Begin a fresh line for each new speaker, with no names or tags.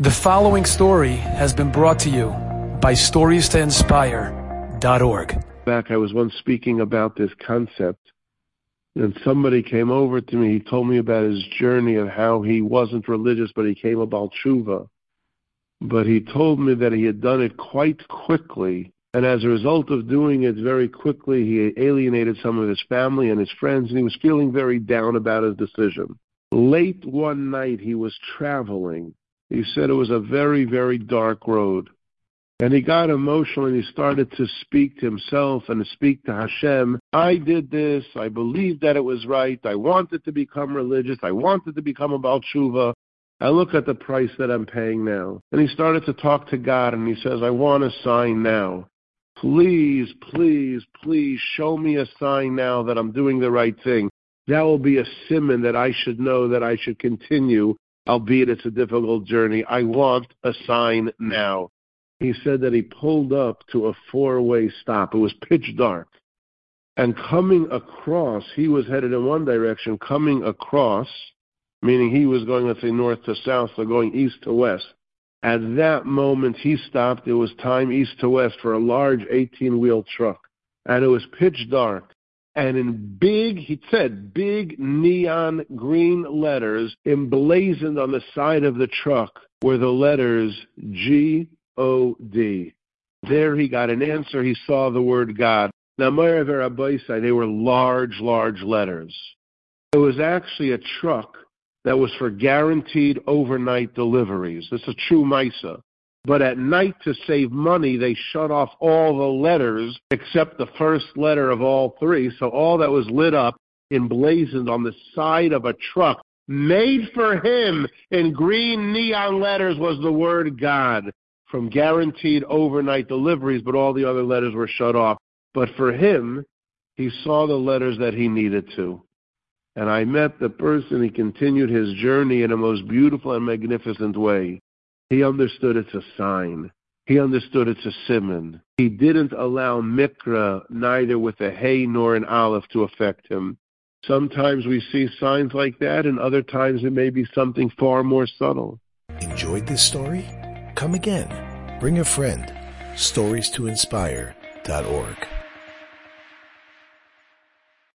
The following story has been brought to you by StoriesToInspire.org.
Back, I was once speaking about this concept, and somebody came over to me. He told me about his journey of how he wasn't religious, but he came about tshuva. But he told me that he had done it quite quickly, and as a result of doing it very quickly, he alienated some of his family and his friends, and he was feeling very down about his decision. Late one night, he was traveling he said it was a very, very dark road. And he got emotional and he started to speak to himself and to speak to Hashem. I did this. I believed that it was right. I wanted to become religious. I wanted to become a Baal Tshuva. I look at the price that I'm paying now. And he started to talk to God and he says, I want a sign now. Please, please, please show me a sign now that I'm doing the right thing. That will be a siman that I should know that I should continue albeit it's a difficult journey. I want a sign now. He said that he pulled up to a four way stop. It was pitch dark. And coming across, he was headed in one direction, coming across, meaning he was going, let's say, north to south, so going east to west. At that moment, he stopped. It was time east to west for a large 18 wheel truck. And it was pitch dark and in big, he said, big neon green letters emblazoned on the side of the truck were the letters G O D. There he got an answer. He saw the word God. Now, Morai V'Rabbosai, they were large, large letters. It was actually a truck that was for guaranteed overnight deliveries. It's a true Misa. But at night, to save money, they shut off all the letters except the first letter of all three. So all that was lit up, emblazoned on the side of a truck, made for him in green neon letters, was the word God from guaranteed overnight deliveries, but all the other letters were shut off. But for him, he saw the letters that he needed to. And I met the person, he continued his journey in a most beautiful and magnificent way. He understood it's a sign. He understood it's a siman. He didn't allow mikra, neither with a hay nor an aleph, to affect him. Sometimes we see signs like that, and other times it may be something far more subtle.
Enjoyed this story? Come again. Bring a friend. Stories to inspire.org.